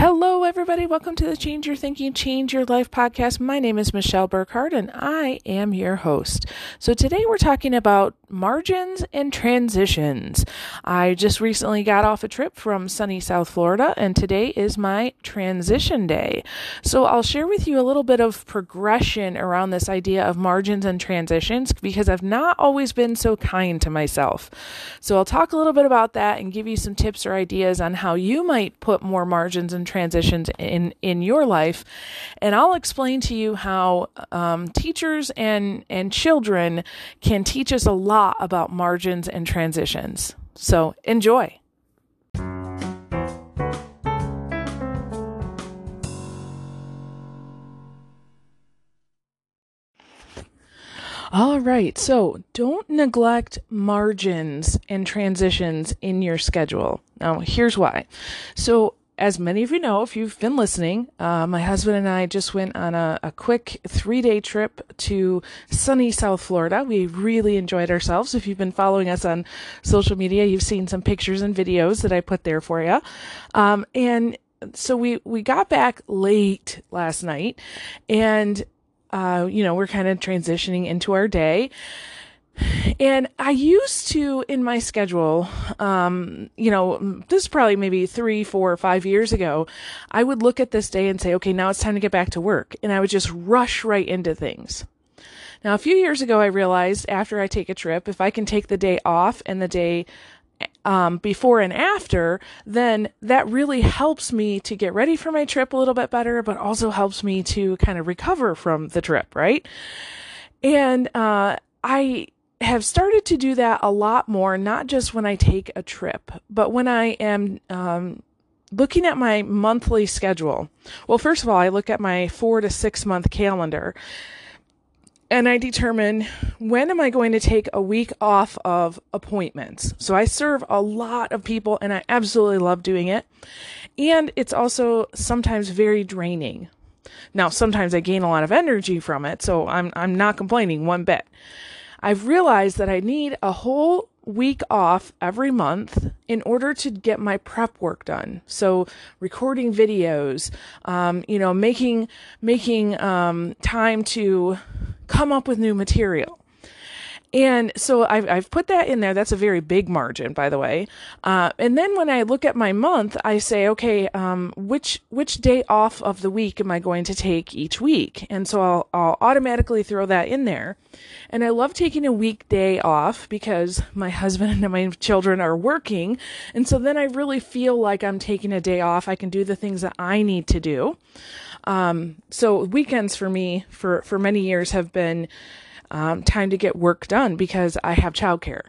Hello, everybody. Welcome to the Change Your Thinking, Change Your Life podcast. My name is Michelle Burkhardt, and I am your host. So, today we're talking about margins and transitions. I just recently got off a trip from sunny South Florida, and today is my transition day. So, I'll share with you a little bit of progression around this idea of margins and transitions because I've not always been so kind to myself. So, I'll talk a little bit about that and give you some tips or ideas on how you might put more margins and transitions in in your life, and I'll explain to you how um, teachers and and children can teach us a lot about margins and transitions. So enjoy. All right, so don't neglect margins and transitions in your schedule. Now, here's why. So, as many of you know, if you've been listening, uh, my husband and I just went on a, a quick three day trip to sunny South Florida. We really enjoyed ourselves. If you've been following us on social media, you've seen some pictures and videos that I put there for you. Um, and so we, we got back late last night and, uh, you know, we're kind of transitioning into our day. And I used to in my schedule, um, you know, this is probably maybe three, four, five years ago. I would look at this day and say, okay, now it's time to get back to work. And I would just rush right into things. Now, a few years ago, I realized after I take a trip, if I can take the day off and the day um, before and after, then that really helps me to get ready for my trip a little bit better, but also helps me to kind of recover from the trip, right? And uh, I have started to do that a lot more, not just when I take a trip, but when I am um, looking at my monthly schedule. Well, first of all, I look at my four to six month calendar and I determine when am I going to take a week off of appointments. So I serve a lot of people and I absolutely love doing it. And it's also sometimes very draining. Now, sometimes I gain a lot of energy from it, so I'm I'm not complaining one bit. I've realized that I need a whole week off every month in order to get my prep work done. So recording videos, um, you know, making making um, time to come up with new material. And so I've, I've put that in there. That's a very big margin, by the way. Uh, and then when I look at my month, I say, okay, um, which which day off of the week am I going to take each week? And so I'll, I'll automatically throw that in there. And I love taking a weekday off because my husband and my children are working. And so then I really feel like I'm taking a day off. I can do the things that I need to do. Um, so weekends for me for, for many years have been um, time to get work done because I have childcare.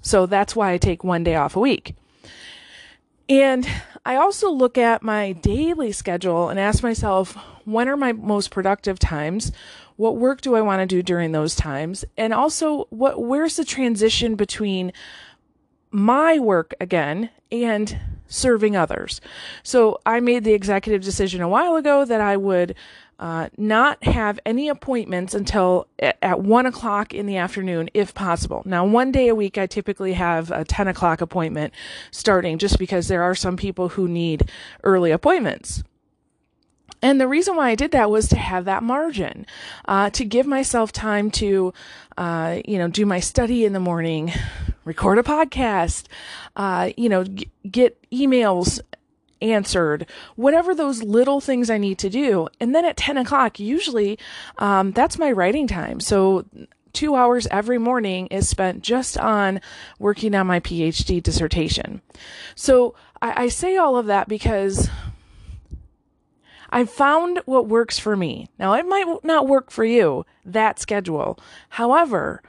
So that's why I take one day off a week. And I also look at my daily schedule and ask myself, when are my most productive times? What work do I want to do during those times? And also, what where's the transition between my work again and serving others? So I made the executive decision a while ago that I would uh, not have any appointments until at one o'clock in the afternoon, if possible. Now, one day a week, I typically have a 10 o'clock appointment starting just because there are some people who need early appointments. And the reason why I did that was to have that margin, uh, to give myself time to, uh, you know, do my study in the morning, record a podcast, uh, you know, g- get emails answered, whatever those little things I need to do. And then at 10 o'clock, usually um, that's my writing time. So two hours every morning is spent just on working on my PhD dissertation. So I, I say all of that because I found what works for me. Now, it might not work for you, that schedule. However,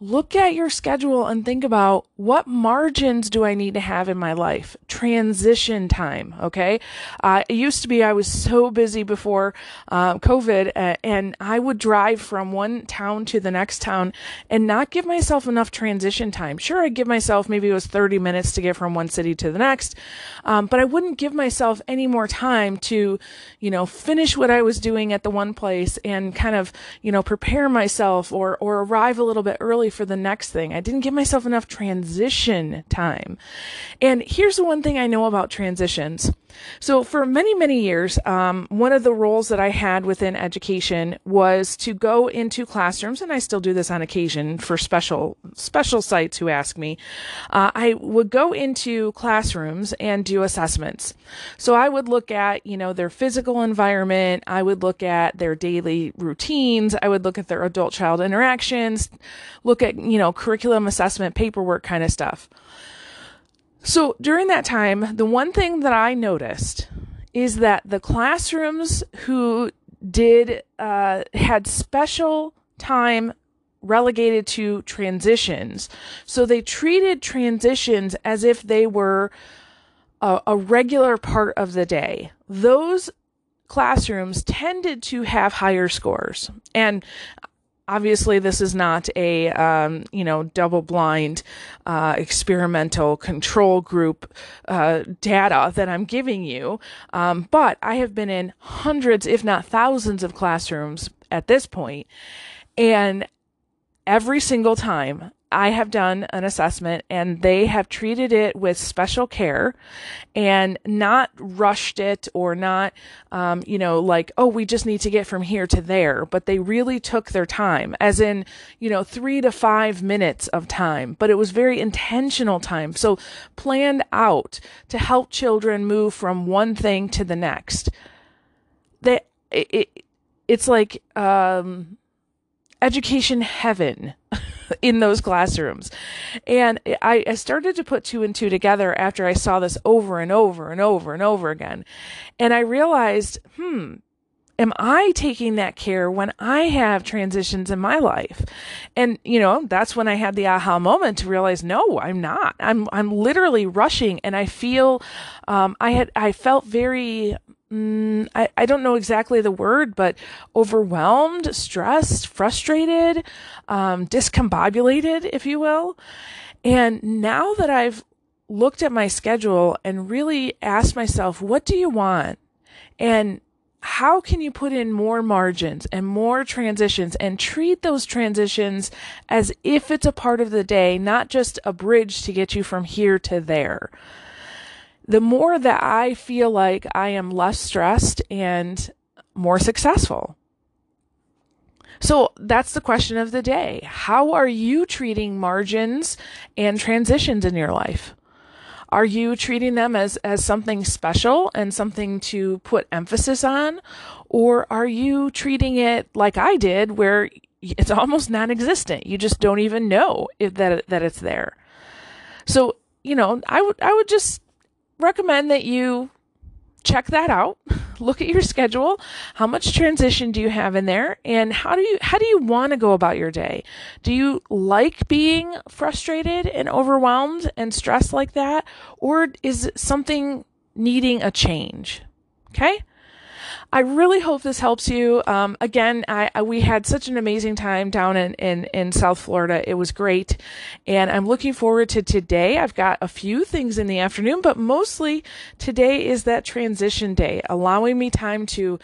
look at your schedule and think about what margins do I need to have in my life? Transition time, okay? Uh, it used to be I was so busy before uh, COVID, uh, and I would drive from one town to the next town and not give myself enough transition time. Sure, I'd give myself maybe it was 30 minutes to get from one city to the next, um, but I wouldn't give myself any more time to, you know, finish what I was doing at the one place and kind of, you know, prepare myself or or arrive a little bit early for the next thing. I didn't give myself enough transition time. And here's the one thing I know about transitions. So for many, many years, um, one of the roles that I had within education was to go into classrooms, and I still do this on occasion for special, special sites who ask me. Uh, I would go into classrooms and do assessments. So I would look at, you know, their physical environment. I would look at their daily routines. I would look at their adult child interactions, look at, you know, curriculum assessment, paperwork kind of stuff. So during that time, the one thing that I noticed is that the classrooms who did uh, had special time relegated to transitions. So they treated transitions as if they were a, a regular part of the day. Those classrooms tended to have higher scores. And obviously this is not a um, you know double blind uh, experimental control group uh, data that i'm giving you. Um, but i have been in hundreds if not thousands of classrooms at this point and every single time I have done an assessment and they have treated it with special care and not rushed it or not, um, you know, like, oh, we just need to get from here to there. But they really took their time, as in, you know, three to five minutes of time. But it was very intentional time. So planned out to help children move from one thing to the next. It, it it's like, um, education heaven in those classrooms. And I, I, started to put two and two together after I saw this over and over and over and over again. And I realized, hmm, am I taking that care when I have transitions in my life? And, you know, that's when I had the aha moment to realize, no, I'm not. I'm, I'm literally rushing and I feel, um, I had, I felt very mm, I, I don't know exactly the word, but overwhelmed, stressed, frustrated, um, discombobulated, if you will. And now that I've looked at my schedule and really asked myself, what do you want? And how can you put in more margins and more transitions and treat those transitions as if it's a part of the day, not just a bridge to get you from here to there? The more that I feel like I am less stressed and more successful. So that's the question of the day. How are you treating margins and transitions in your life? Are you treating them as, as something special and something to put emphasis on? Or are you treating it like I did where it's almost non-existent? You just don't even know if that, that it's there. So, you know, I would, I would just recommend that you check that out. Look at your schedule. How much transition do you have in there? And how do you, how do you want to go about your day? Do you like being frustrated and overwhelmed and stressed like that? Or is something needing a change? Okay. I really hope this helps you. Um, again, I, I, we had such an amazing time down in, in, in South Florida. It was great. And I'm looking forward to today. I've got a few things in the afternoon, but mostly today is that transition day, allowing me time to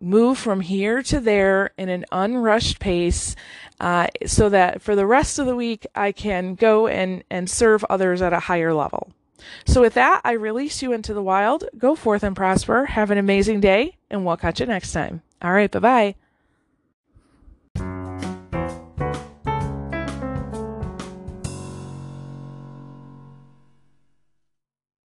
move from here to there in an unrushed pace uh, so that for the rest of the week I can go and, and serve others at a higher level. So, with that, I release you into the wild. Go forth and prosper. Have an amazing day, and we'll catch you next time. All right, bye bye.